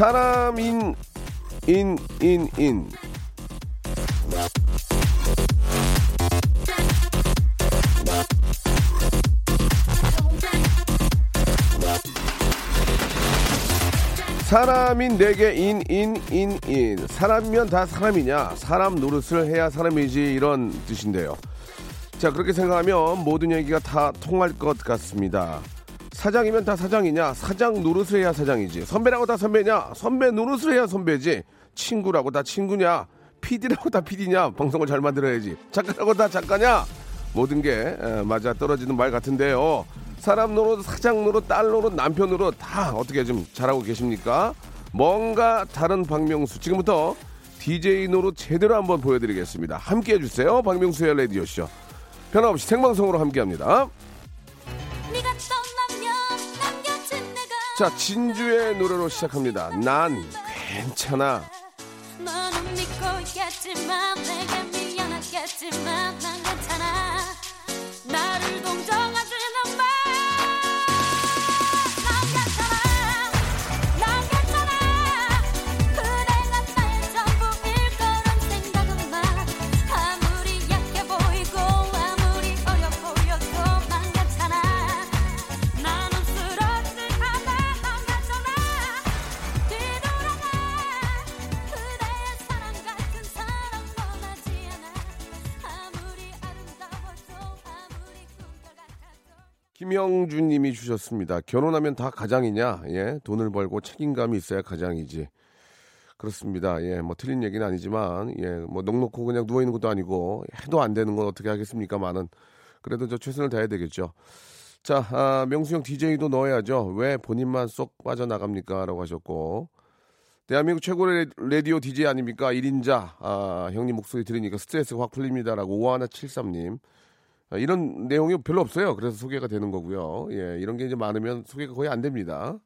사람인 인 인 인 사람인 네 개 인, 인, 인, 인. 사람이면 다 사람이냐? 사람 노릇을 해야 사람이지. 이런 뜻인데요. 자, 그렇게 생각하면 모든 얘기가 다 통할 것 같습니다. 사장이면 다 사장이냐? 사장 노릇을 해야 사장이지. 선배라고 다 선배냐? 선배 노릇을 해야 선배지. 친구라고 다 친구냐? PD라고 다 PD냐? 방송을 잘 만들어야지. 작가라고 다 작가냐? 모든 게 에, 맞아 떨어지는 말 같은데요. 사람 노릇, 사장 노릇, 딸 노릇, 남편 노릇 다 어떻게 좀 잘하고 계십니까? 뭔가 다른 박명수 지금부터 DJ 노릇 제대로 한번 보여드리겠습니다. 함께 해주세요. 박명수의 라디오 쇼. 변함없이 생방송으로 함께합니다. 자 진주의 노래로 시작합니다. 난 괜찮아. 너는 믿고 있겠지만 내게 미안하겠지만 난 김영준 님이 주셨습니다. 결혼하면 다 가장이냐? 예, 돈을 벌고 책임감이 있어야 가장이지. 그렇습니다. 예, 뭐 틀린 얘기는 아니지만, 예, 뭐 넉넉고 그냥 누워 있는 것도 아니고 해도 안 되는 건 어떻게 하겠습니까만은 그래도 저 최선을 다해야 되겠죠. 자, 아, 명수형 DJ도 넣어야죠. 왜 본인만 쏙 빠져나갑니까?라고 하셨고. 대한민국 최고의 라디오 DJ 아닙니까? 1인자. 아, 형님 목소리 들으니까 스트레스가 확 풀립니다라고 5173님. 아, 이런 내용이 별로 없어요. 그래서 소개가 되는 거고요. 예, 이런 게 이제 많으면 소개가 거의 안 됩니다.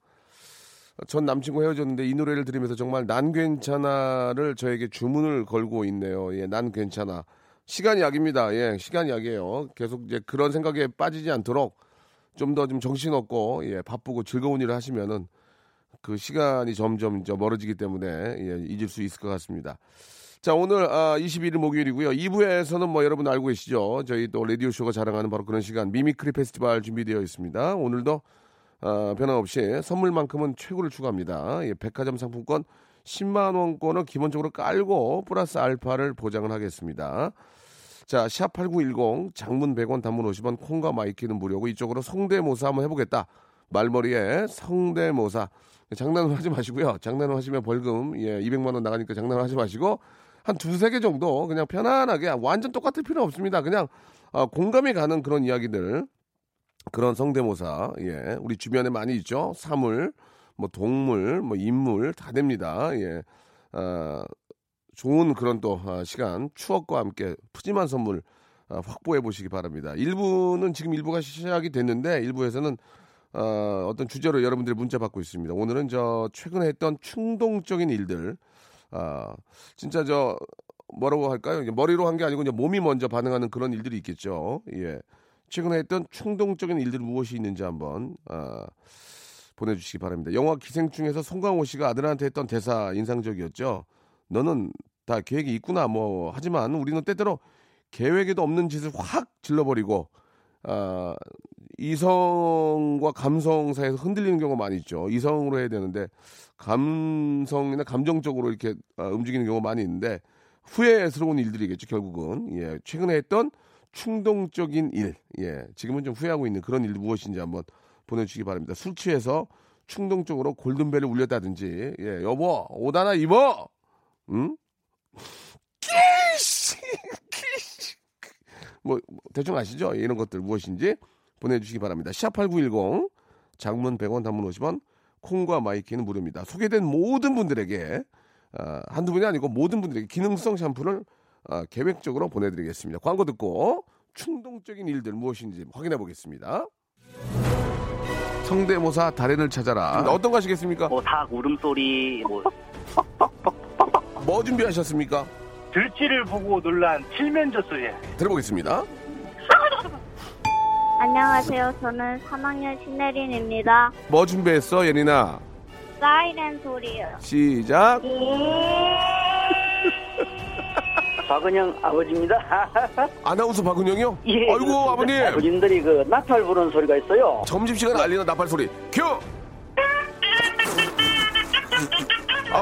전 남친과 헤어졌는데 이 노래를 들으면서 정말 난 괜찮아를 저에게 주문을 걸고 있네요. 예, 난 괜찮아. 시간이 약입니다. 예, 시간이 약이에요. 계속 이제 그런 생각에 빠지지 않도록 좀더좀 정신없고 예, 바쁘고 즐거운 일을 하시면은 그 시간이 점점 이제 멀어지기 때문에 예, 잊을 수 있을 것 같습니다. 자, 오늘 아, 21일 목요일이고요. 2부에서는 뭐 여러분 알고 계시죠? 저희 또 라디오쇼가 자랑하는 바로 그런 시간 mimicry 페스티벌 준비되어 있습니다. 오늘도 아, 변함없이 선물만큼은 최고를 추구합니다. 예, 백화점 상품권 10만 원권을 기본적으로 깔고 플러스 알파를 보장을 하겠습니다. 자, 샵8910 장문 100원 단문 50원 콩과 마이케이는 무료고 이쪽으로 성대모사 한번 해보겠다. 말머리에 성대모사. 장난을 하지 마시고요. 장난을 하시면 벌금 예, 200만 원 나가니까 장난을 하지 마시고 한 두세 개 정도 그냥 편안하게 완전 똑같을 필요 없습니다. 그냥 아, 공감이 가는 그런 이야기들. 그런 성대모사. 예. 우리 주변에 많이 있죠? 사물 뭐 동물 뭐 인물 다 됩니다. 예. 아, 좋은 그런 또 아, 시간 추억과 함께 푸짐한 선물 아, 확보해 보시기 바랍니다. 1부는 지금 1부가 시작이 됐는데 1부에서는 어, 어떤 주제로 여러분들의 문자 받고 있습니다. 오늘은 저 최근에 했던 충동적인 일들 아 진짜 저 뭐라고 할까요 머리로 한 게 아니고 이제 몸이 먼저 반응하는 그런 일들이 있겠죠 예 최근에 했던 충동적인 일들 무엇이 있는지 한번 아, 보내주시기 바랍니다. 영화 기생충에서 송강호 씨가 아들한테 했던 대사 인상적이었죠. 너는 다 계획이 있구나 뭐 하지만 우리는 때때로 계획에도 없는 짓을 확 질러버리고 아, 이성과 감성 사이에서 흔들리는 경우가 많이 있죠. 이성으로 해야 되는데 감성이나 감정적으로 이렇게 아, 움직이는 경우가 많이 있는데 후회스러운 일들이겠죠. 결국은 예, 최근에 했던 충동적인 일, 예, 지금은 좀 후회하고 있는 그런 일 무엇인지 한번 보내주시기 바랍니다. 술 취해서 충동적으로 골든벨을 울렸다든지, 예, 여보, 옷 하나 입어! 응? 뭐, 대충 아시죠? 이런 것들 무엇인지 보내주시기 바랍니다. 샵8910, 장문 100원, 단문 50원, 콩과 마이케이는 무료입니다. 소개된 모든 분들에게 아, 한두 분이 아니고 모든 분들에게 기능성 샴푸를 아, 계획적으로 보내드리겠습니다. 광고 듣고 충동적인 일들 무엇인지 확인해 보겠습니다. 성대모사 달인을 찾아라. 어떤 거 하시겠습니까? 뭐 닭 울음소리 뭐 뭐 준비하셨습니까? 들쥐를 보고 놀란 칠면조 소리 들어보겠습니다. 안녕하세요. 저는 3학년 신혜린입니다. 뭐 준비했어, 예린아? 사이렌 소리요. 시작. 박은영 아버지입니다. 아나운서 박은영이요? 예, 아이고. 아버님. 아버님들이 그 나팔 부르는 소리가 있어요. 점심시간 알리는 나팔 소리 큐.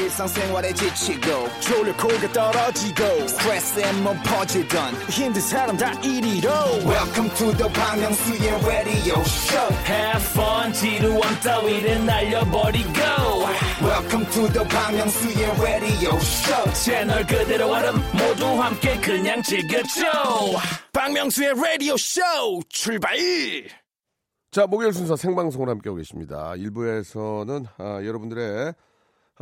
일상생활에 지치고, 졸려 코가 떨어지고, 스트레스에 몸 퍼지던, 힘든 사람 다 이리로. welcome to the Bang Myung-soo's radio show. Have fun 지루한 따위를 날려버리고. Welcome to the Bang Myung-soo's radio show. 채널 그대로 얼음 모두 함께 그냥 즐겨줘. 박명수의 라디오 쇼 출발! 자, 목요일 순서 생방송을 함께하고 계십니다. 일부에서는 아, 여러분들의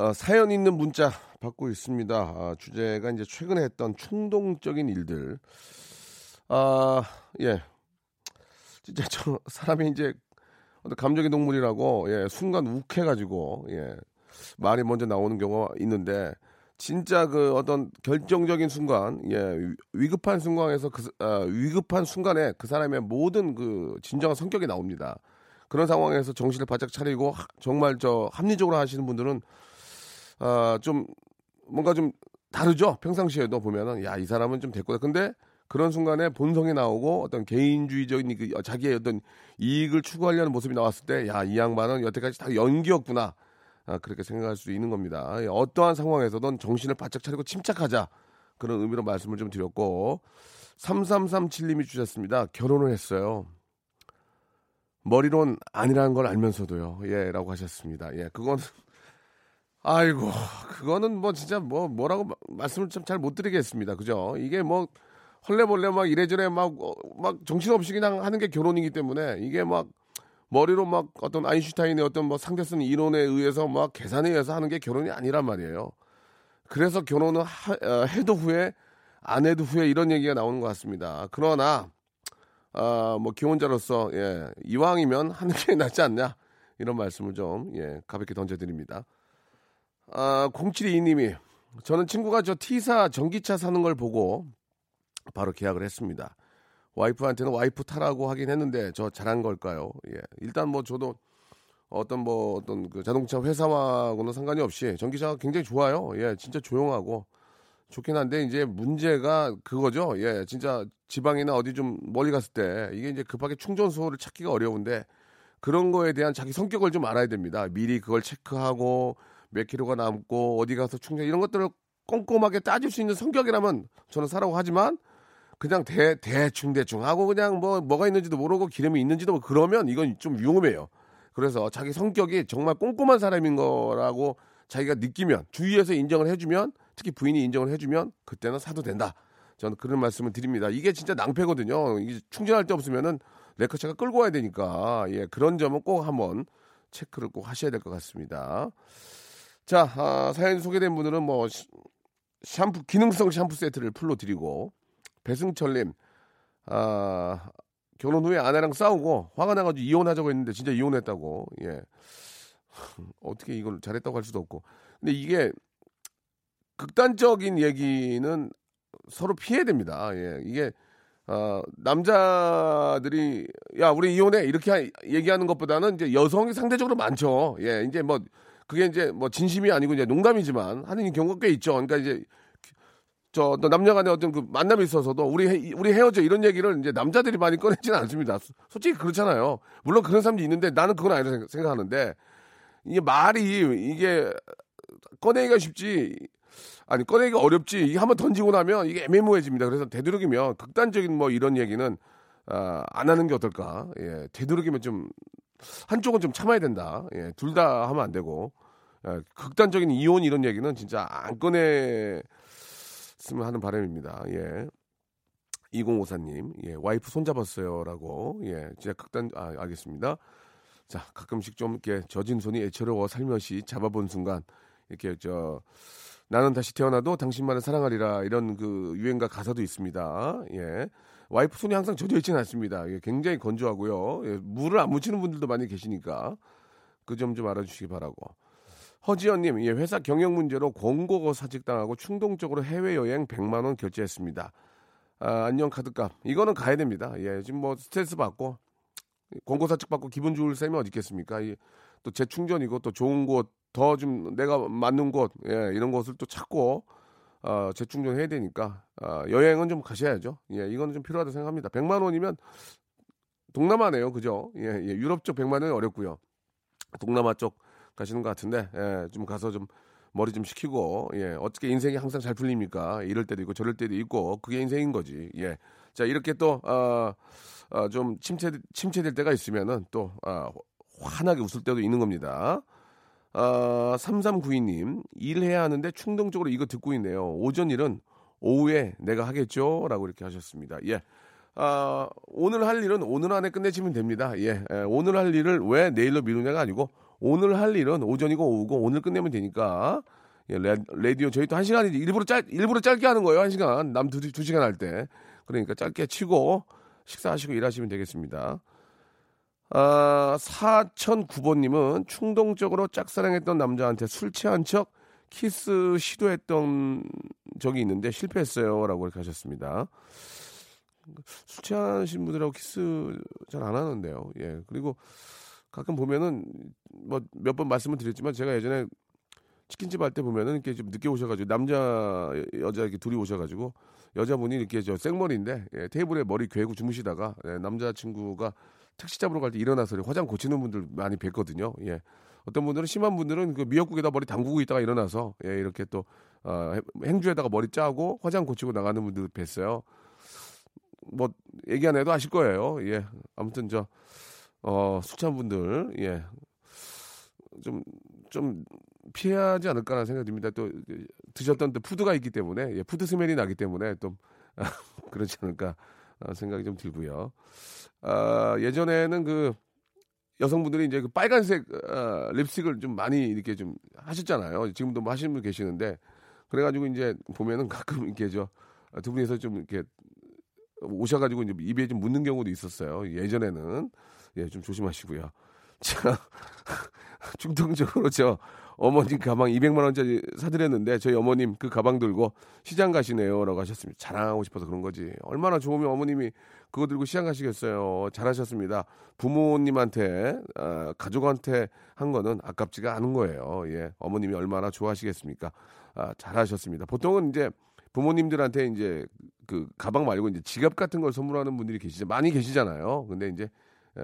아, 사연 있는 문자 받고 있습니다. 아, 주제가 이제 최근에 했던 충동적인 일들. 아, 예. 진짜 저 사람이 이제 어떤 감정의 동물이라고 예, 순간 욱해가지고 예, 말이 먼저 나오는 경우가 있는데 진짜 그 어떤 결정적인 순간, 예, 위- 위급한 순간에서 그, 사- 아, 위급한 순간에 그 사람의 모든 그 진정한 성격이 나옵니다. 그런 상황에서 정신을 바짝 차리고 하- 정말 저 합리적으로 하시는 분들은 아, 좀 뭔가 좀 다르죠. 평상시에도 보면은 야, 이 사람은 좀 됐구나. 근데 그런 순간에 본성이 나오고 어떤 개인주의적인 그 어, 자기의 어떤 이익을 추구하려는 모습이 나왔을 때 야, 이 양반은 여태까지 다 연기였구나. 아, 그렇게 생각할 수 있는 겁니다. 예, 어떠한 상황에서든 정신을 바짝 차리고 침착하자. 그런 의미로 말씀을 좀 드렸고 3337님이 주셨습니다. 결혼을 했어요. 머리론 아니라는 걸 알면서도요. 예, 라고 하셨습니다. 예, 그건 아이고, 그거는 뭐 진짜 뭐 뭐라고 마- 말씀을 좀잘못 드리겠습니다. 그죠? 이게 뭐 헐레벌레 막 이래저래 막 어, 막 정신없이 그냥 하는 게 결혼이기 때문에 이게 막 머리로 막 어떤 아인슈타인의 어떤 뭐 상대성 이론에 의해서 막 계산에 의해서 하는 게 결혼이 아니란 말이에요. 그래서 결혼은 하- 어, 해도 후에 안 해도 후에 이런 얘기가 나오는 것 같습니다. 그러나 아, 뭐 기혼자로서 예, 이왕이면 하는 게 낫지 않냐 이런 말씀을 좀 예, 가볍게 던져드립니다. 아, 0722님이 저는 친구가 저 T사 전기차 사는 걸 보고 바로 계약을 했습니다. 와이프한테는 와이프 타라고 하긴 했는데 저 잘한 걸까요? 예. 일단 뭐 저도 어떤 뭐 어떤 그 자동차 회사하고는 상관이 없이 전기차가 굉장히 좋아요. 예, 진짜 조용하고 좋긴 한데 이제 문제가 그거죠. 예, 진짜 지방이나 어디 좀 멀리 갔을 때 이게 이제 급하게 충전 소를 찾기가 어려운데 그런 거에 대한 자기 성격을 좀 알아야 됩니다. 미리 그걸 체크하고 몇 킬로가 남고 어디 가서 충전 이런 것들을 꼼꼼하게 따질 수 있는 성격이라면 저는 사라고 하지만 그냥 대, 대충 대충 하고 그냥 뭐 뭐가 있는지도 모르고 기름이 있는지도 모르고 그러면 이건 좀 위험해요. 그래서 자기 성격이 정말 꼼꼼한 사람인 거라고 자기가 느끼면 주위에서 인정을 해주면 특히 부인이 인정을 해주면 그때는 사도 된다. 저는 그런 말씀을 드립니다. 이게 진짜 낭패거든요. 이게 충전할 데 없으면은 레커차가 끌고 와야 되니까 예 그런 점은 꼭 한번 체크를 꼭 하셔야 될 것 같습니다. 자 아, 사연 소개된 분들은 뭐 시- 샴푸 기능성 샴푸 세트를 풀로 드리고 배승철님 아 결혼 후에 아내랑 싸우고 화가 나가지고 이혼하자고 했는데 진짜 이혼했다고. 예. 어떻게 이걸 잘했다고 할 수도 없고. 근데 이게 극단적인 얘기는 서로 피해야 됩니다. 예. 이게 어, 남자들이 야 우리 이혼해! 이렇게 하- 얘기하는 것보다는 이제 여성이 상대적으로 많죠. 예. 이제 뭐 그게 이제 뭐 진심이 아니고 이제 농담이지만 하는 경우가 꽤 있죠 그러니까 이제 저 남녀간의 어떤 그 만남이 있어서도 우리 헤, 우리 헤어져 이런 얘기를 이제 남자들이 많이 꺼내지는 않습니다. 소- 솔직히 그렇잖아요. 물론 그런 사람도 있는데 나는 그건 아니라 생각- 생각하는데 이게 말이 이게 꺼내기가 쉽지 아니 꺼내기 어렵지. 이게 한번 던지고 나면 이게 애매모호해집니다. 그래서 되도록이면 극단적인 뭐 이런 얘기는 아, 안 하는 게 어떨까. 예, 되도록이면 좀 한쪽은 좀 참아야 된다. 예, 둘 다 하면 안 되고 예, 극단적인 이혼 이런 얘기는 진짜 안 꺼냈으면 하는 바람입니다. 예. 2054님, 예, 와이프 손잡았어요라고, 예, 진짜 극단, 아, 알겠습니다. 자, 가끔씩 좀 이렇게 젖은 손이 애처로워 살며시 잡아본 순간, 이렇게 저, 나는 다시 태어나도 당신만을 사랑하리라, 이런 그 유행가 가사도 있습니다. 예. 와이프 손이 항상 젖어 있지는 않습니다. 예, 굉장히 건조하고요. 예, 물을 안 묻히는 분들도 많이 계시니까, 그 점 좀 알아주시기 바라고. 허지연님, 예, 회사 경영 문제로 공고거 사직당하고 충동적으로 해외여행 100만 원 결제했습니다. 아, 안녕 카드값. 이거는 가야 됩니다. 예, 지금 뭐 스트레스 받고 공고 사측 받고 기분 좋을 셈이 어디 있겠습니까? 이, 또 재충전이고 또 좋은 곳, 더 좀 내가 맞는 곳, 예, 이런 곳을 또 찾고 어, 재충전 해야 되니까 어, 여행은 좀 가셔야죠. 예, 이거는 좀 필요하다 생각합니다. 100만 원이면 동남아네요, 그죠? 예, 예, 유럽 쪽 100만 원이 어렵고요. 동남아 쪽 가시는 것 같은데 예, 좀 가서 좀 머리 좀 식히고 예 어떻게 인생이 항상 잘 풀립니까 이럴 때도 있고 저럴 때도 있고 그게 인생인 거지 예 자 이렇게 또어좀 침체 침체될 때가 있으면은 또 어, 환하게 웃을 때도 있는 겁니다 아 3392님 일해야 하는데 충동적으로 이거 듣고 있네요. 오전 일은 오후에 내가 하겠죠 라고 이렇게 하셨습니다. 예. 아, 오늘 할 일은 오늘 안에 끝내시면 됩니다. 예, 예, 오늘 할 일을 왜 내일로 미루냐가 아니고 오늘 할 일은 오전이고 오후고 오늘 끝내면 되니까. 예, 레, 라디오 저희 또한 시간 일부러 짧 일부러 짧게 하는 거예요. 한 시간. 남 두 두 시간 할 때. 그러니까 짧게 치고 식사하시고 일하시면 되겠습니다. 아 4009번님은 충동적으로 짝사랑했던 남자한테 술 취한 척 키스 시도했던 적이 있는데 실패했어요 라고 이렇게 하셨습니다. 술 취하신 분들하고 키스 잘 안 하는데요. 예. 그리고 가끔 보면은 뭐 몇 번 말씀을 드렸지만 제가 예전에 치킨집 할 때 보면은 이렇게 좀 늦게 오셔가지고 남자 여자 이렇게 둘이 오셔가지고 여자분이 이렇게 저 생머리인데 예, 테이블에 머리 괴고 주무시다가 예, 남자 친구가 택시 잡으러 갈 때 일어나서 화장 고치는 분들 많이 뵀거든요. 예. 어떤 분들은 심한 분들은 그 미역국에다 머리 담그고 있다가 일어나서 예, 이렇게 또 어, 행주에다가 머리 짜고 화장 고치고 나가는 분들 뵀어요. 뭐 얘기 안 해도 아실 거예요. 예. 아무튼 저 어, 술 취한 분들 예. 좀좀 피하지 않을까라는 생각이 듭니다. 또 드셨던 또 food가 있기 때문에 예, food smell이 나기 때문에 좀 그렇지 않을까 생각이 좀 들고요. 아, 예전에는 그 여성분들이 이제 그 빨간색 어, 립스틱을 좀 많이 이렇게 좀 하셨잖아요. 지금도 뭐 하시는 분 계시는데 그래가지고 이제 보면은 가끔 이렇게 저 두 분이서 좀 이렇게 오셔가지고 이제 입에 좀 묻는 경우도 있었어요. 예전에는 예 좀 조심하시고요. 자 충동적으로 저 어머님 가방 200만 원짜리 사드렸는데 저희 어머님 그 가방 들고 시장 가시네요라고 하셨습니다. 자랑하고 싶어서 그런 거지. 얼마나 좋으면 어머님이 그거 들고 시장 가시겠어요. 잘하셨습니다. 부모님한테 아, 가족한테 한 거는 아깝지가 않은 거예요. 예, 어머님이 얼마나 좋아하시겠습니까? 아, 잘하셨습니다. 보통은 이제 부모님들한테 이제 그 가방 말고 이제 지갑 같은 걸 선물하는 분들이 계시죠. 많이 계시잖아요. 근데 이제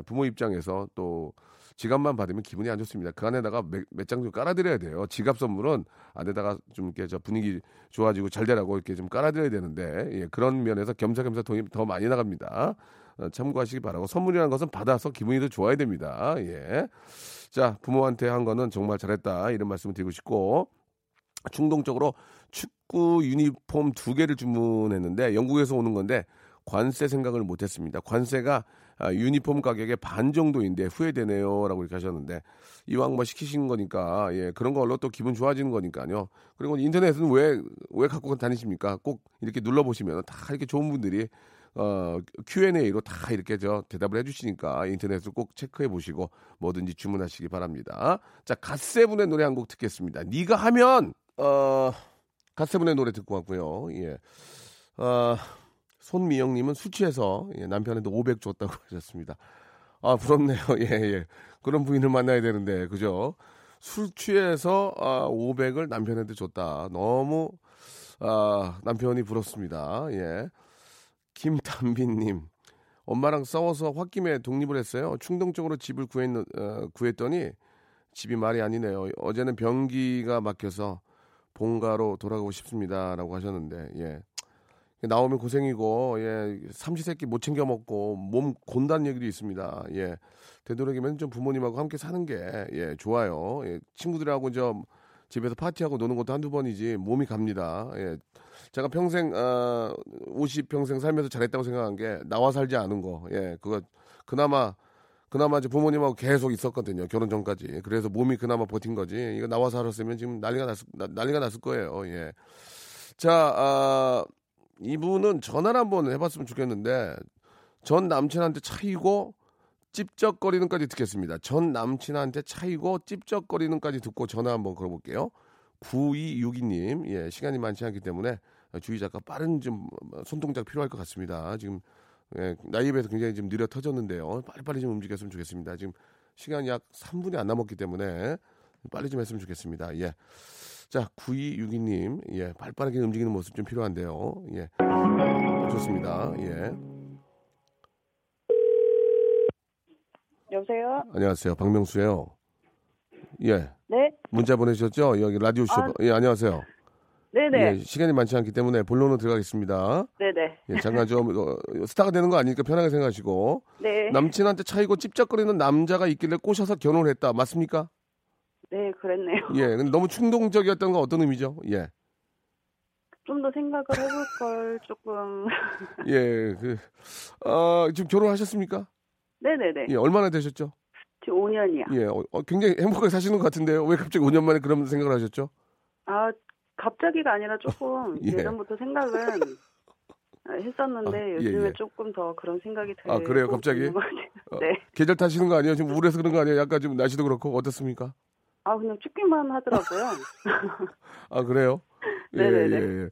부모 입장에서 또 지갑만 받으면 기분이 안 좋습니다. 그 안에다가 몇 장 좀 깔아드려야 돼요. 지갑 선물은 안에다가 좀 이렇게 저 분위기 좋아지고 잘 되라고 이렇게 좀 깔아드려야 되는데 예, 그런 면에서 겸사겸사 돈이 더 많이 나갑니다. 어, 참고하시기 바라고 선물이라는 것은 받아서 기분이 더 좋아야 됩니다. 예. 자 부모한테 한 거는 정말 잘했다 이런 말씀을 드리고 싶고 충동적으로 축구 유니폼 두 개를 주문했는데 영국에서 오는 건데 관세 생각을 못했습니다. 관세가 아, 유니폼 가격의 반 정도인데 후회되네요라고 이렇게 하셨는데 이왕 뭐 시키신 거니까 예 그런 걸로 또 기분 좋아지는 거니까요. 그리고 인터넷은 왜 왜 갖고 다니십니까? 꼭 이렇게 눌러 보시면 다 이렇게 좋은 분들이 어, Q&A로 다 이렇게 저 대답을 해주시니까 인터넷을 꼭 체크해 보시고 뭐든지 주문하시기 바랍니다. 자, 갓세븐의 노래 한 곡 듣겠습니다. 네가 하면 어, 갓세븐의 노래 듣고 왔고요. 예. 어, 손미영님은 술 취해서 예, 남편한테 500 줬다고 하셨습니다. 아 부럽네요. 예 예. 그런 부인을 만나야 되는데 그죠? 술 취해서 아, 500을 남편한테 줬다. 너무 아, 남편이 부럽습니다. 예. 김담빈님 엄마랑 싸워서 홧김에 독립을 했어요. 충동적으로 집을 구했, 어, 구했더니 집이 말이 아니네요. 어제는 변기가 막혀서 본가로 돌아가고 싶습니다라고 하셨는데 예. 나오면 고생이고 예 삼시세끼 못 챙겨 먹고 몸 곤다는 얘기도 있습니다. 예 되도록이면 좀 부모님하고 함께 사는 게예 좋아요. 예 친구들하고 좀 집에서 파티하고 노는 것도 한두 번이지 몸이 갑니다. 예 제가 평생 아, 50 평생 살면서 잘했다고 생각한 게 나와 살지 않은 거. 예 그거 그나마 그나마 이제 부모님하고 계속 있었거든요. 결혼 전까지. 그래서 몸이 그나마 버틴 거지. 이거 나와 살았으면 지금 난리가 났 나- 난리가 났을 거예요. 예. 자, 아, 이분은 전화를 한번 해봤으면 좋겠는데 전 남친한테 차이고 찝쩍거리는까지 듣겠습니다. 전 남친한테 차이고 찝쩍거리는까지 듣고 전화 한번 걸어볼게요. 9262님, 예, 시간이 많지 않기 때문에 주의 작가 빠른 좀 손동작 필요할 것 같습니다. 지금 예, 나이에 비해서 굉장히 좀 느려 터졌는데요. 빨리빨리 좀 움직였으면 좋겠습니다. 지금 시간이 약 3분이 안 남았기 때문에 빨리 좀 했으면 좋겠습니다. 예. 자, 9262님, 예, 발 빠르게 움직이는 모습 좀 필요한데요. 예. 좋습니다. 예. 여보세요? 안녕하세요. 박명수예요. 예. 네? 문자 보내주셨죠? 여기 라디오 쇼. 아. 예, 안녕하세요. 네네. 예, 시간이 많지 않기 때문에 본론으로 들어가겠습니다. 네네. 예, 잠깐 좀 어, 스타가 되는 거 아니니까 편하게 생각하시고 네. 남친한테 차이고 찝쩍거리는 남자가 있길래 꼬셔서 결혼을 했다. 맞습니까? 네, 그랬네요. 예. 너무 충동적이었던 건 어떤 의미죠? 예. 좀 더 생각을 해볼 걸 조금. 예. 그 어, 지금 결혼하셨습니까? 네네네. 예. 얼마나 되셨죠? 지금 5년이요. 예. 어, 어, 굉장히 행복하게 사시는 것 같은데요. 왜 갑자기 5년 만에 그런 생각을 하셨죠? 아, 갑자기가 아니라 조금 예. 예전부터 생각은 했었는데 아, 예, 요즘에 예. 조금 더 그런 생각이 들고 아, 그래요? 갑자기? 어, 네. 계절 타시는 거 아니에요? 지금 우울해서 그런 거 아니에요? 약간 좀 날씨도 그렇고 어떻습니까? 아, 그냥 춥기만 하더라고요. 아 그래요? 예, 네네네. 예, 예.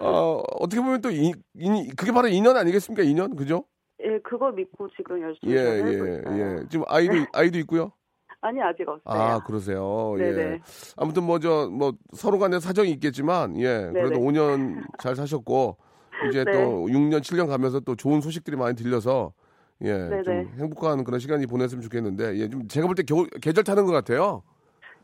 어, 어떻게 보면 또 이, 이, 그게 바로 인연 아니겠습니까? 인연 그죠? 예, 그거 믿고 지금 열심히 예, 잘 살고 예, 있어요. 예. 지금 아이도 아이도 있고요. 아니, 아직 없어요. 아 그러세요. 예. 네네. 아무튼 뭐저뭐 서로 간에 사정이 있겠지만 예 그래도 네네. 5년 잘 사셨고 이제 네. 또 6년 7년 가면서 또 좋은 소식들이 많이 들려서 예 좀. 행복한 그런 시간이 보냈으면 좋겠는데 예좀 제가 볼 때 계절 타는 것 같아요.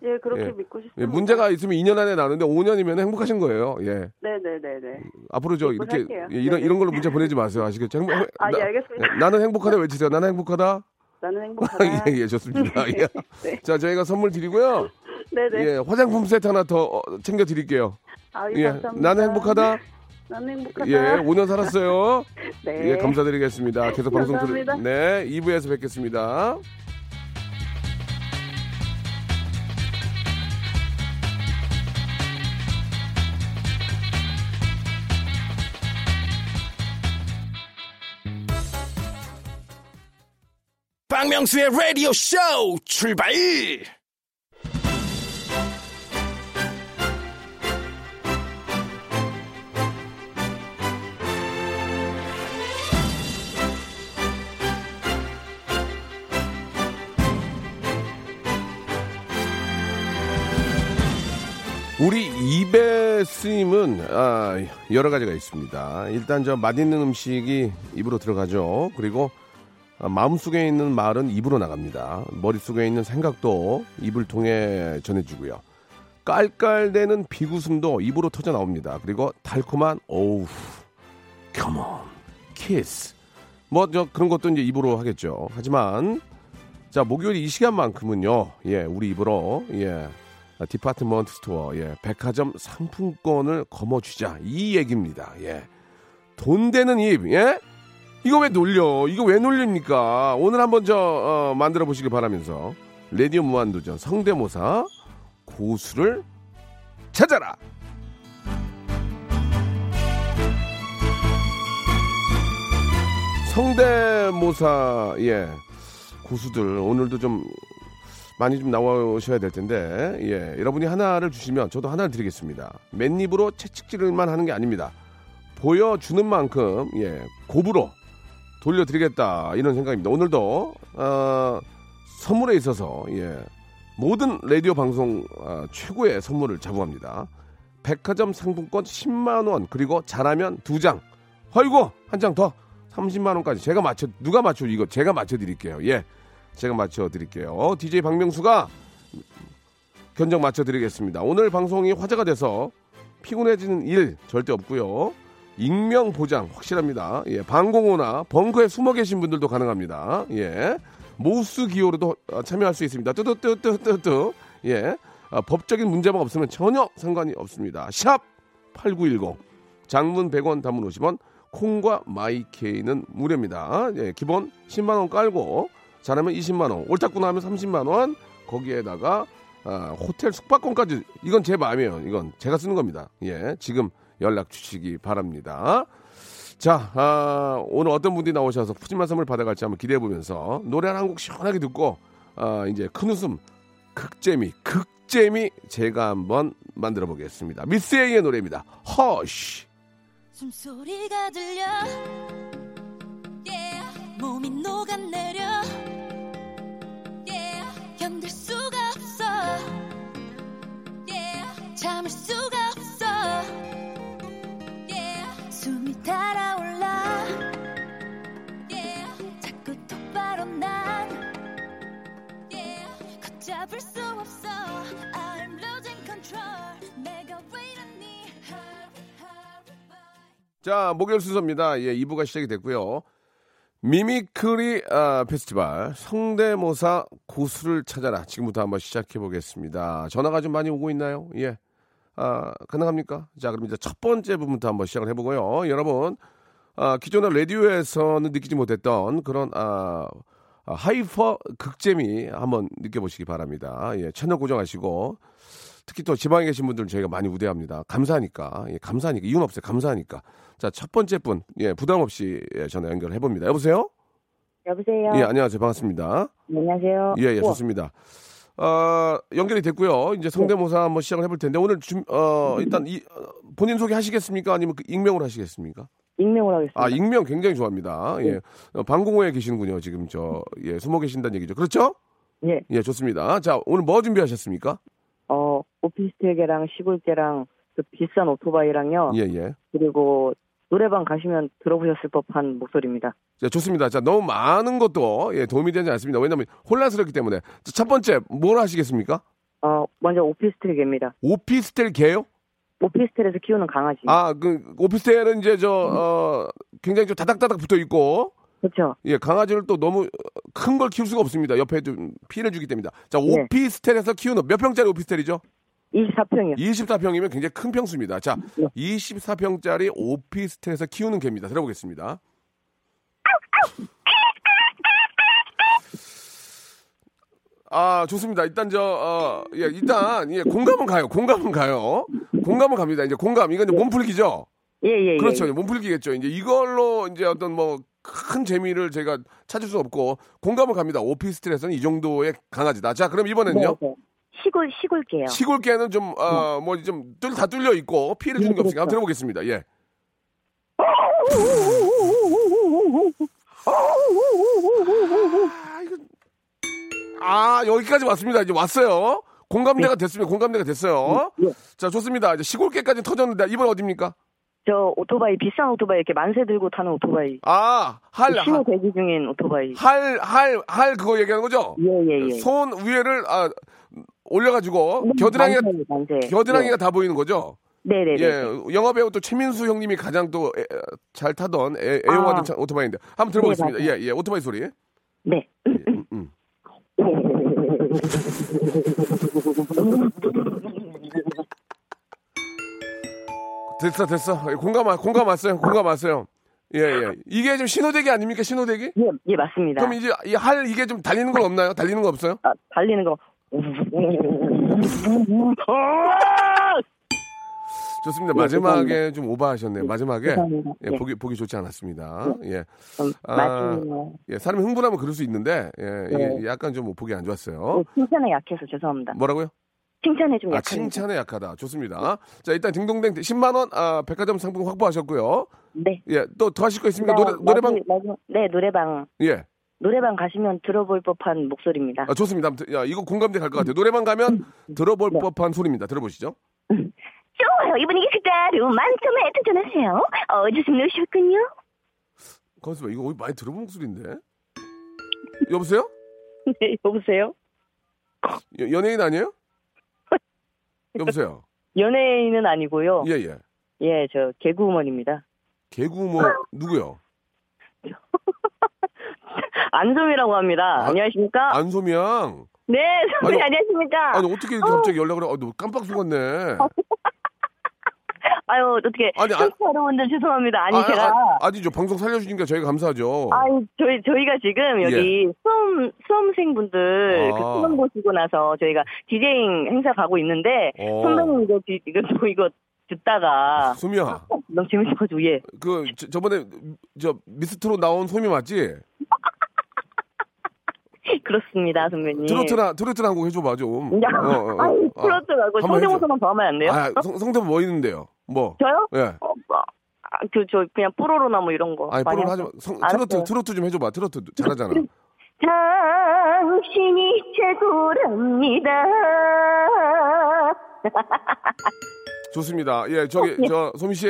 예, 그렇게 예. 믿고 싶습니다. 예, 문제가 있으면 2년 안에 나는데 5년이면 행복하신 거예요. 예. 네 네 네 네. 앞으로 저 이렇게. 예, 이런 네네. 이런 걸로 문자 보내지 마세요. 아시겠죠? 행복, 행- 아, 예, 나- 알겠습니다. 예, 나는 행복하다 외치세요. 나는 행복하다. 나는 행복하다. 예, 예, 좋습니다. 예. 네. 자, 저희가 선물 드리고요. 네 네. 예, 화장품 세트 하나 더 어, 챙겨 드릴게요. 아, 예, 예, 감사합니다. 나는 행복하다. 나는 행복하다. 예, 5년 살았어요. 네. 예, 감사드리겠습니다. 계속 방송 들 감사합니다. 네, 2부에서 뵙겠습니다. 박명수의 라디오 쇼 출발! 우리 입의 쓰임은 아, 여러 가지가 있습니다. 일단 저 맛있는 음식이 입으로 들어가죠. 그리고 아, 마음속에 있는 말은 입으로 나갑니다. 머릿속에 있는 생각도 입을 통해 전해지고요. 깔깔대는 비웃음도 입으로 터져 나옵니다. 그리고 달콤한 oh, come on, kiss. 뭐 저 그런 것도 이제 입으로 하겠죠. 하지만 자 목요일 이 시간만큼은요, 예, 우리 입으로 예, 아, department store, 예, 백화점 상품권을 거머쥐자 이 얘기입니다. 예, 돈 되는 입, 예, 이거 왜 놀려? 이거 왜 놀립니까? 오늘 한번 저 어, 만들어 보시길 바라면서 레디오 무한도전 성대모사 고수를 찾아라. 성대모사 예 고수들 오늘도 좀 많이 좀 나오셔야 될 텐데 예 여러분이 하나를 주시면 저도 하나를 드리겠습니다 맨입으로 채찍질만 하는 게 아닙니다 보여주는 만큼 예 고부로 돌려드리겠다 이런 생각입니다 오늘도 어, 선물에 있어서 예 모든 라디오 방송 어, 최고의 선물을 자부합니다 백화점 상품권 10만 원 그리고 잘하면 두 장 아이고 한 장 더 30만 원까지 제가 맞춰 누가 맞춰 이거 제가 맞춰 드릴게요. 예. 제가 맞춰 드릴게요. DJ 박명수가 견적 맞춰 드리겠습니다. 오늘 방송이 화제가 돼서 피곤해지는 일 절대 없고요. 익명 보장 확실합니다. 예, 방공호나 벙커에 숨어 계신 분들도 가능합니다. 예, 모스 기호로도 어, 참여할 수 있습니다. 뜨뜨뜨뜨뜨뜨. 예, 아, 법적인 문제만 없으면 전혀 상관이 없습니다. 샵 8910. 장문 100원, 단문 50원. 콩과 마이케이는 무료입니다. 예, 기본 10만 원 깔고 잘하면 20만 원, 옳다구나 하면 30만 원. 거기에다가 아, 호텔 숙박권까지 이건 제 마음이에요. 이건 제가 쓰는 겁니다. 예, 지금 연락 주시기 바랍니다. 자, 아, 오늘 어떤 분들이 나오셔서 푸짐한 선물 받아갈지 한번 기대해 보면서 노래 한 곡 시원하게 듣고 아, 이제 큰 웃음, 극재미, 극재미 제가 한번 만들어 보겠습니다. 미스 A의 노래입니다. 허쉬. 숨소리가 들려 yeah. 몸이 녹아내려 yeah. 견딜 수가 없어 yeah. 참을 수가 자, 목요일 순서입니다. 예, 2부가 시작이 됐고요. Mimicry 아, 페스티벌 성대모사 고수를 찾아라. 지금부터 한번 시작해 보겠습니다. 전화가 좀 많이 오고 있나요? 예. 아, 가능합니까? 자, 그럼 이제 첫 번째 분부터 한번 시작을 해 보고요. 여러분, 아, 기존의 라디오에서는 느끼지 못했던 그런, 아, 아, hyper 극재미 한번 느껴보시기 바랍니다. 예, 채널 고정하시고, 특히 또 지방에 계신 분들은 저희가 많이 우대합니다. 감사하니까. 예, 감사하니까. 이유는 없어요. 감사하니까. 자, 첫 번째 분. 예, 부담 없이 예, 전화 연결해 봅니다. 여보세요? 여보세요. 예, 안녕하세요. 반갑습니다. 안녕하세요. 예, 예, 좋습니다. 어, 연결이 됐고요. 이제 성대모사 한번 시작을 해볼 텐데 오늘 좀, 어, 일단 이, 어, 본인 소개 하시겠습니까? 아니면 그 익명으로 하시겠습니까? 익명으로 하겠습니다. 아, 익명 굉장히 좋아합니다. 예. 어, 방공호에 계시는군요. 지금 저, 예, 숨어 계신다는 얘기죠. 그렇죠? 예. 예, 좋습니다. 자, 오늘 뭐 준비하셨습니까? 어, 오피스텔계랑 시골계랑 그 비싼 오토바이랑요. 예, 예. 그리고 노래방 가시면 들어보셨을 법한 목소리입니다. 자, 좋습니다. 자, 너무 많은 것도 예, 도움이 되지 않습니다. 왜냐하면 혼란스럽기 때문에. 자, 첫 번째, 뭘 하시겠습니까? 어, 먼저 오피스텔계입니다. 오피스텔 개요? 오피스텔에서 키우는 강아지. 아, 그, 오피스텔은 이제 저, 어, 굉장히 좀 다닥다닥 붙어 있고, 그렇죠. 예, 강아지를 또 너무 큰 걸 키울 수가 없습니다. 옆에 좀 피해를 주기 때문에. 자, 네. 오피스텔에서 키우는 몇 평짜리 오피스텔이죠? 24평이요. 24평이면 굉장히 큰 평수입니다. 자, 네. 24평짜리 오피스텔에서 키우는 개입니다. 들어보겠습니다. 아, 좋습니다. 일단 저, 어, 예, 일단, 예, 공감은 가요. 공감은 가요. 공감은 갑니다. 이제 공감. 이건 이제 몸풀기죠? 예, 예, 예. 그렇죠. 몸풀기겠죠. 이제 이걸로 이제 어떤 뭐 큰 재미를 제가 찾을 수 없고 공감을 갑니다. 오피스텔에서는 이 정도의 강아지다. 자, 그럼 이번에는요. 네, 네. 시골, 시골계요. 시골개는 좀, 어, 뭐, 좀, 뚫, 다 뚫려 있고, 피해를 주는 게 없으니까 한번 들어보겠습니다. 예. 아, 이거. 아, 여기까지 왔습니다. 이제 왔어요. 공감대가 됐습니다. 공감대가 됐어요. 자, 좋습니다. 이제 시골개까지 터졌는데, 이번 어딥니까? 저 오토바이, 비싼 오토바이, 이렇게 만세 들고 타는 오토바이. 아, 할, 신호 대기 중인 오토바이. 할, 할, 할 그거 얘기하는 거죠? 예, 예, 예. 손 위에를, 아, 올려 가지고, 겨드랑이가, 만세, 만세. 겨드랑이가 다 보이는 거죠? 네, 네, 네. 예, 영화 배우 또 최민수 형님이 가장 또 잘 타던 애, 애용하던 아. 차- 오토바이인데 한번 들어보겠습니다. 네, 예. 예, 오토바이 소리. 네. 음, 음. 됐어, 됐어. 예, 공감, 와- 공감 왔어요. 공감 왔어요. 예, 예. 이게 좀 신호대기 아닙니까? 신호대기? 예, 예, 맞습니다. 그럼 이제 이 할 이게 좀 달리는 건 없나요? 달리는 거 없어요? 아, 달리는 거. 좋습니다. 예, 마지막에 좀 오버하셨네요. 마지막에 죄송합니다. 예, 예. 보기 보기 좋지 않았습니다. 예. 음, 아. 예, 사람이 흥분하면 그럴 수 있는데 예, 이게 네. 약간 좀 보기 안 좋았어요. 네, 칭찬에 약해서 죄송합니다. 뭐라고요? 칭찬에 좀 아, 약합니다. 칭찬에 약하다. 좋습니다. 자, 일단 딩동댕 10만 원 아, 백화점 상품 확보하셨고요. 네. 예, 또 더 하실 거 있습니까? 나- 노래 노래방 마지- 마지- 네, 노래방. 예. 노래방 가시면 들어볼 법한 목소리입니다. 아, 좋습니다. 야, 이거 공감대 갈 것 같아요. 노래방 가면 들어볼 네. 법한 소리입니다. 들어보시죠. 좋아요. 이분이 그대로 만점에 도전하세요. 어, 넣으셨군요. 거기서 봐. 이거 많이 들어본 목소리인데. 여보세요? 네, 여보세요? 여- 연예인 아니에요? 여보세요? 연예인은 아니고요. 예, 예. 예, 저 개그우먼입니다. 개구 뭐 누구요? 안솜이라고 합니다. 아, 안녕하십니까? 안소미양. 네, 선배님 아니, 안녕하십니까? 아니 어떻게 이렇게 갑자기 연락을 해? 아, 너 깜빡 속았네. 아유, 어떻게 아니, 아- 여러분들 죄송합니다. 아니 아, 제가 아, 니죠 방송 살려주니까 저희가 감사하죠. 아니 저희 저희가 지금 여기 수험 수험생분들 아. 그 수능 보시고 나서 저희가 디제잉 행사 가고 있는데 어. 선배님 이거 디- 이거 저 이거 듣다가 소미야, 너무 재밌어가지고 예 그 저, 저번에 저 미스트로 나온 소미 맞지? 그렇습니다 선배님. 트로트나 트로트나 한곡 해줘봐 좀. 야, 어, 어, 어. 아니, 아, 트로트 말고 한번 성대모사만 더 하면 안 돼요? 아, 성, 성대모 뭐 있는데요? 뭐? 저요? 예. 어, 뭐, 아, 그, 저, 그냥 뽀로로나 뭐 이런 거. 아니 뽀로로. 하지 마. 성. 트로트 트로트 좀 해줘봐. 트로트 잘하잖아. 당신이 최고랍니다. 좋습니다. 예, 저기 저 소미 씨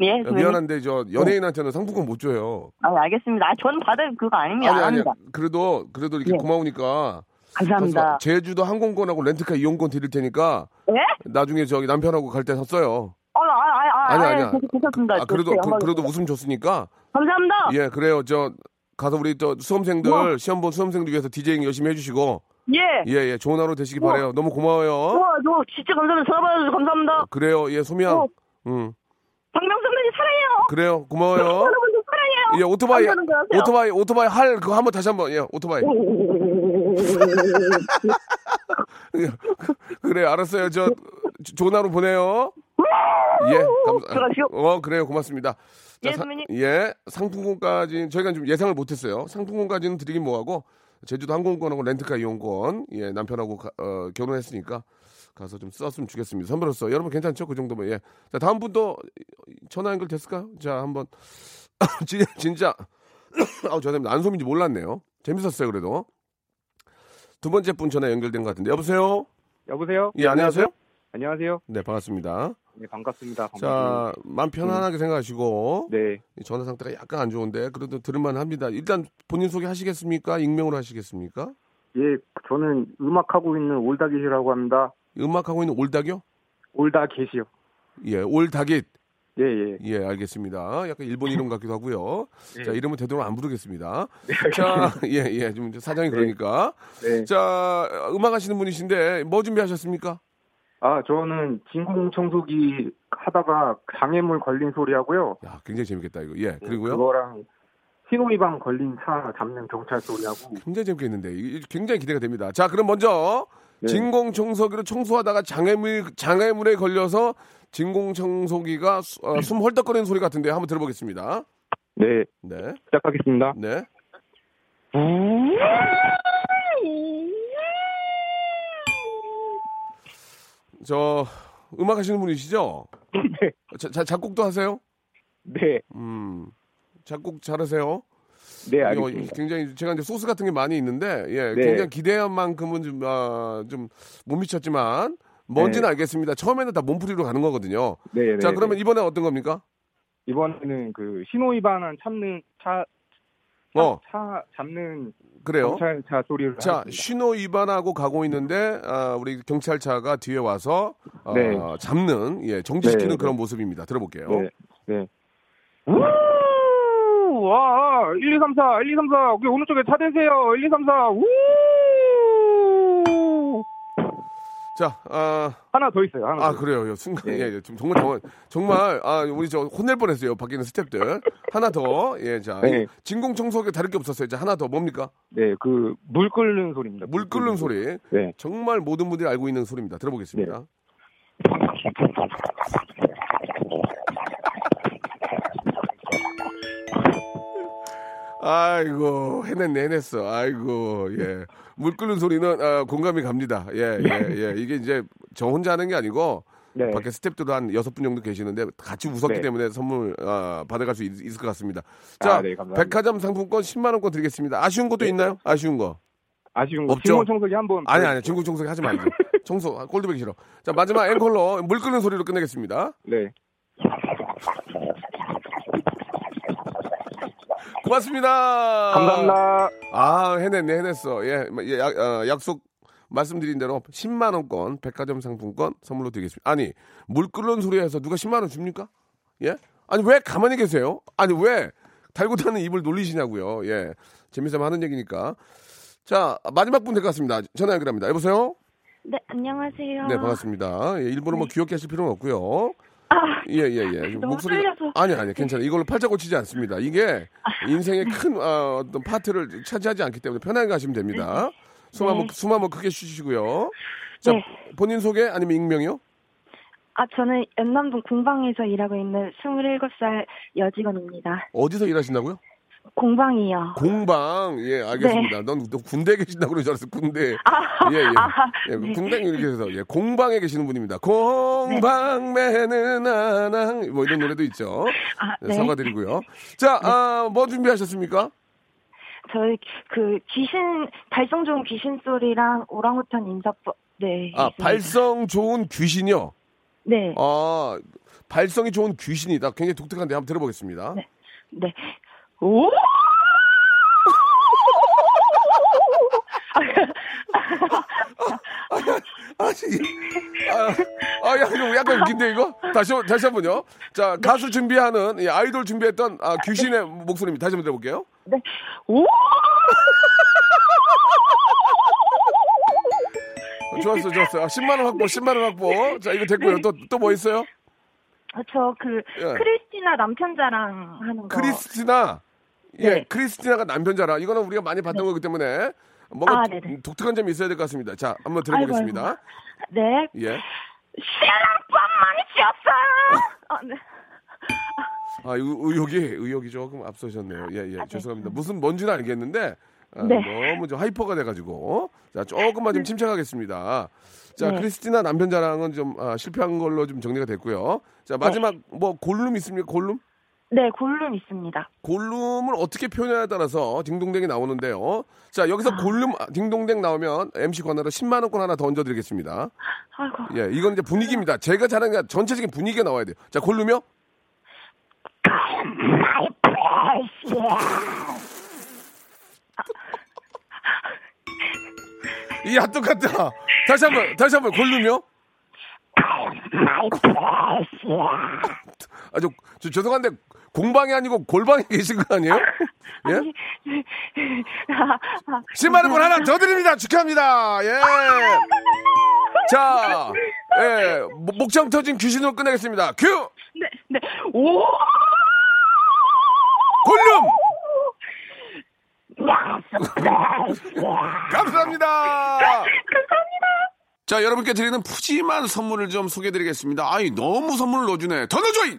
예. 미안한데 저 연예인한테는 상품권 못 줘요. 아, 알겠습니다. 아, 저는 받을 그거 아닙니다. 안 합니다. 그래도 그래도 이렇게 예. 고마우니까. 감사합니다. 제주도 항공권하고 렌트카 이용권 드릴 테니까 예? 나중에 저기 남편하고 갈 때 샀어요. 아, 아, 아, 아, 아니 아, 아니야. 아, 괜찮습니다. 아, 그래도. 그. 그래도 웃음 줬으니까 감사합니다. 예 그래요. 저 가서 우리 또 수험생들 우와. 시험 본 수험생들 위해서 디제잉 열심히 해주시고 예. 예 예 좋은 하루 되시기 우와. 바래요. 너무 고마워요. 저 진짜 감사합니다. 전화 받아주셔서 감사합니다. 그래요. 예 소미야. 어. 음 박명 선배님 사랑해요. 그래요. 고마워요. 여러분들 사랑해요. 예 오토바이 감사합니다. 오토바이 오토바이 할 그거 한번 다시 한번 예 오토바이. 예, 그래 알았어요. 저 하루 보내요. 예, 감사. 들어가시오. 어 그래요, 고맙습니다. 예, 사-. 예, 상품권까지 저희가 좀 예상을 못했어요. 상품권까지는 드리긴 뭐하고 제주도 항공권하고 렌트카 이용권 예 남편하고 가- 어, 결혼했으니까 가서 좀 썼으면 좋겠습니다. 선배로서 여러분 괜찮죠? 그 정도면 예. 자 다음 분도 전화 연결 됐을까요? 자 한번 진- 진짜 아우 죄송합니다. 안소민지 몰랐네요. 재밌었어요 그래도 두 번째 분 전화 연결된 것 같은데 여보세요? 여보세요? 예 안녕하세요? 안녕하세요. 네 반갑습니다. 네, 반갑습니다. 자, 마음 편안하게 생각하시고 네. 전화 상태가 약간 안 좋은데 그래도 들을만 합니다. 일단 본인 소개 하시겠습니까? 익명으로 하시겠습니까? 예, 저는 음악 하고 있는 올다깃이라고 합니다. 음악하고 있는 올닭이요? 올다깃이요. 예, 올닭잇. 예, 예. 예, 알겠습니다. 약간 일본 이름 같기도 하고요. 예. 자, 이름은 되도록 안 부르겠습니다. 네, 자, 예, 예, 좀 사장이 그러니까. 네. 자, 음악 하시는 분이신데 뭐 준비하셨습니까? 아, 저는 진공 청소기 하다가 장애물 걸린 소리 하고요. 야, 굉장히 재밌겠다 이거. 예, 그리고요. 그거랑 신호위반 걸린 차 잡는 경찰 소리하고. 굉장히 재밌겠는데 굉장히 기대가 됩니다. 자, 그럼 먼저 네. 진공 청소기로 청소하다가 장애물 장애물에 걸려서 진공 청소기가 수- 어, 숨 헐떡거리는 소리 같은데 한번 들어보겠습니다. 네, 네, 시작하겠습니다. 네. 저 음악 하시는 분이시죠? 네. 자, 자, 작곡도 하세요? 네, 음, 작곡 잘하세요? 네, 알겠습니다. 굉장히 제가 이제 소스 같은 게 많이 있는데 예, 네. 굉장히 기대한 만큼은 좀, 아, 좀못 미쳤지만 뭔지는 알겠습니다. 처음에는 다 몸풀이로 가는 거거든요. 네, 네. 자 그러면 네. 이번에 어떤 겁니까? 이번에는 그 신호 위반한 참는 차, 차, 어 차 잡는 그래요. 경찰차 소리를 자 하겠습니다. 신호 위반하고 가고 있는데 아, 우리 경찰차가 뒤에 와서 어, 네. 잡는 예 정지시키는 네, 그런 네. 모습입니다. 들어볼게요. 네, 네. 우! 와, 1, 2, 3, 4, 1, 2, 3, 4. 오케이, 오른쪽에 차 대세요. 1, 2, 3, 4. 우! 자, 아, 하나 더 있어요. 하나 아 더. 그래요. 요 순간 네. 예, 좀 정말 정말 정말 아 우리 저 혼낼 뻔 했어요. 밖에 있는 스탭들 하나 더 예, 자 네. 진공 청소기 다를 게 없었어요. 자 하나 더 뭡니까? 네, 그 물 끓는 소리입니다. 물 끓는 소리. 네. 정말 모든 분들이 알고 있는 소리입니다. 들어보겠습니다. 아이고 해냈네 해냈어. 아이고 예. 물 끓는 소리는 아, 공감이 갑니다. 예, 예, 예. 이게 이제 저 혼자 하는 게 아니고 네. 밖에 스탭들도 한 여섯 분 정도 계시는데 같이 웃었기 네. 때문에 선물 아, 받아갈 수 있, 을것 같습니다. 자, 아, 네. 백화점 상품권 10만 원권 드리겠습니다. 아쉬운 것도 있나요? 아쉬운 거. 아쉬운 거. 없죠? 진공 청소기 한번. 아니 아니 진공 청소기 하지 말고 청소 아, 꼴드보기 싫어. 자 마지막 앵콜로 물 끓는 소리로 끝내겠습니다. 네. 고맙습니다. 감사합니다. 아 해냈네 해냈어. 예, 예, 약, 어, 약속 말씀드린 대로 10만 원권 백화점 상품권 선물로 드리겠습니다. 아니 물 끓는 소리에서 누가 10만 원 줍니까? 예? 아니 왜 가만히 계세요? 아니 왜 달고 타는 입을 놀리시냐고요? 예, 재미삼아 하는 얘기니까. 자 마지막 분 될 것 같습니다. 전화 연결합니다. 여보세요? 네, 안녕하세요. 네 반갑습니다. 예, 일부러 뭐 귀엽게 하실 필요는 없고요. 아, 예예 예. 너무 떨려서. 아니 아니 괜찮아. 이걸로 팔자 고치지 않습니다. 이게 인생의 큰 어, 떤 파트를 차지하지 않기 때문에 편하게 가시면 됩니다. 숨 한번 네. 숨 한번 크게 쉬시고요. 자 네. 본인 소개 아니면 익명이요? 아, 저는 연남동 공방에서 일하고 있는 27살 여직원입니다. 어디서 일하신다고요? 공방이요. 공방 예 알겠습니다. 넌, 너 군대에 계신다고 그러지 않았어 군대. 네. 아, 예, 예. 아, 예, 네. 공방 이렇게 해서 예, 공방에 계시는 분입니다. 공방매는 아낭 뭐 이런 노래도 있죠. 아, 네, 네. 사과드리고요. 자, 아, 뭐 준비하셨습니까? 저희 그 귀신, 발성 좋은 귀신 소리랑 오랑우탄 인사법. 네. 아, 있습니다. 발성 좋은 귀신이요. 네. 아, 발성이 좋은 귀신이다. 굉장히 독특한데 한번 들어보겠습니다. 네. 네. 오! 아, 씨. 아, 약간 웃긴데, 이거? 다시, 한- 다시 한 번요. 자, 가수 준비하는, 예, 아이돌 준비했던 아, 귀신의 목소리입니다. 다시 한번 들어볼게요. 네. 오! 좋았어, 좋았어. 아, 10만원 확보, 10만원 확보. 자, 이거 됐고요. 또, 또 뭐 있어요? 아, 저그 예. 크리스티나 남편 자랑 하는 거. 크리스티나. 예, 네. 크리스티나가 남편자라. 이거는 우리가 많이 봤던 거기 때문에 뭔가 아, 독-. 독특한 점이 있어야 될 것 같습니다. 자, 한번 들어보겠습니다. 아이고, 아이고. 네. 예. 신랑밥 많이 쥐었어요. 아, 네. 아, 의- 의욕이, 의욕이 조금 앞서셨네요. 예, 예. 죄송합니다. 무슨 뭔지는 알겠는데, 아, 네. 너무 좀 hyper가 돼가지고. 자, 조금만 좀 침착하겠습니다. 자, 네. 크리스티나 남편 자랑은 좀 아, 실패한 걸로 좀 정리가 됐고요. 자, 마지막 뭐 골룸 있습니까? 골룸? 네, 골룸 있습니다. 골룸을 어떻게 표현하냐에 따라서 딩동댕이 나오는데요. 자, 여기서 골룸 아, 딩동댕 나오면 MC 권한으로 10만 원권 하나 더 얹어 드리겠습니다. 아이고. 예, 이건 이제 분위기입니다. 제가 잘하는 게 전체적인 분위기가 나와야 돼요. 자, 골룸이요? 이야 똑같다. 다시 한번 다시 한번 골룸이요? 아, 저, 저 죄송한데 공방이 아니고 골방에 계신 거 아니에요? 예? 10만 원권 하나 더 드립니다. 축하합니다. 예. 자, 예, 목- 목청 터진 귀신으로 끝내겠습니다. 큐! 네, 네. 오! 골룸! 감사합니다. 감사합니다. 자, 여러분께 드리는 푸짐한 선물을 좀 소개해 드리겠습니다. 아이, 너무 선물을 넣어주네. 더 넣어줘! 이!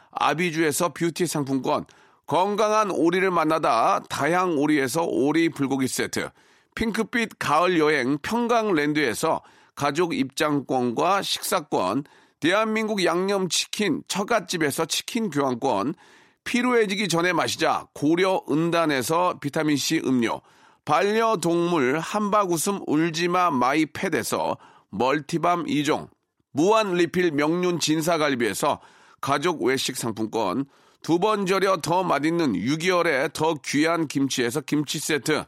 아비주에서 뷰티 상품권, 건강한 오리를 만나다 다향 오리에서 오리 불고기 세트, 핑크빛 가을 여행 평강랜드에서 가족 입장권과 식사권, 대한민국 양념치킨 처갓집에서 치킨 교환권, 피로해지기 전에 마시자 고려 은단에서 비타민C 음료, 반려동물 한바구음 울지마 마이팻에서 멀티밤 2종, 무한 리필 명륜 진사갈비에서 가족 외식 상품권, 두 번 절여 더 맛있는 6개월에 더 귀한 김치에서 김치 세트,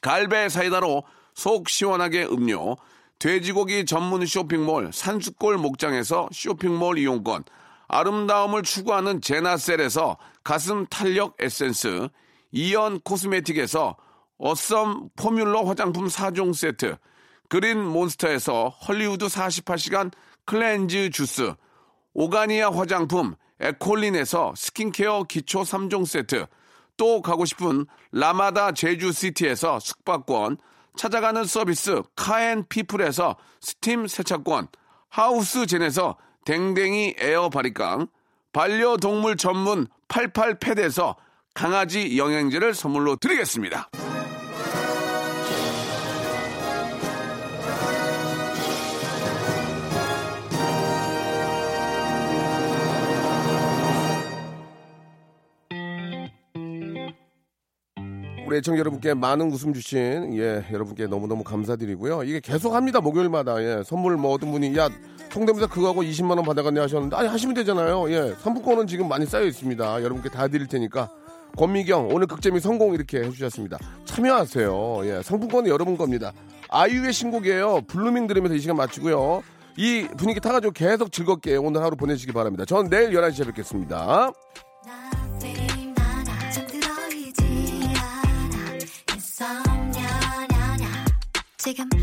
갈배 사이다로 속 시원하게 음료, 돼지고기 전문 쇼핑몰 산수골 목장에서 쇼핑몰 이용권, 아름다움을 추구하는 제나셀에서 가슴 탄력 에센스, 이연 코스메틱에서 어썸 포뮬러 화장품 4종 세트, 그린 몬스터에서 헐리우드 48시간 cleanse 주스, 오가니아 화장품 에콜린에서 스킨케어 기초 3종 세트, 또 가고 싶은 라마다 제주시티에서 숙박권, 찾아가는 서비스 카앤피플에서 스팀 세차권, 하우스젠에서 댕댕이 에어 바리깡, 반려동물 전문 88패드에서 강아지 영양제를 선물로 드리겠습니다. 우리 애청 여러분께 많은 웃음 주신 예 여러분께 너무너무 감사드리고요. 이게 계속 합니다 목요일마다 예 선물 뭐 어떤 분이 야 성대모사 그거 하고 20만 원 받아갔네 하셨는데 아니 하시면 되잖아요. 예 상품권은 지금 많이 쌓여 있습니다. 여러분께 다 드릴 테니까 권미경 오늘 극재미 성공 이렇게 해주셨습니다. 참여하세요. 예 상품권은 여러분 겁니다. 아이유의 신곡이에요. Blueming 들으면서 이 시간 마치고요. 이 분위기 타가지고 계속 즐겁게 오늘 하루 보내시기 바랍니다. 전 내일 11시에 뵙겠습니다. 잠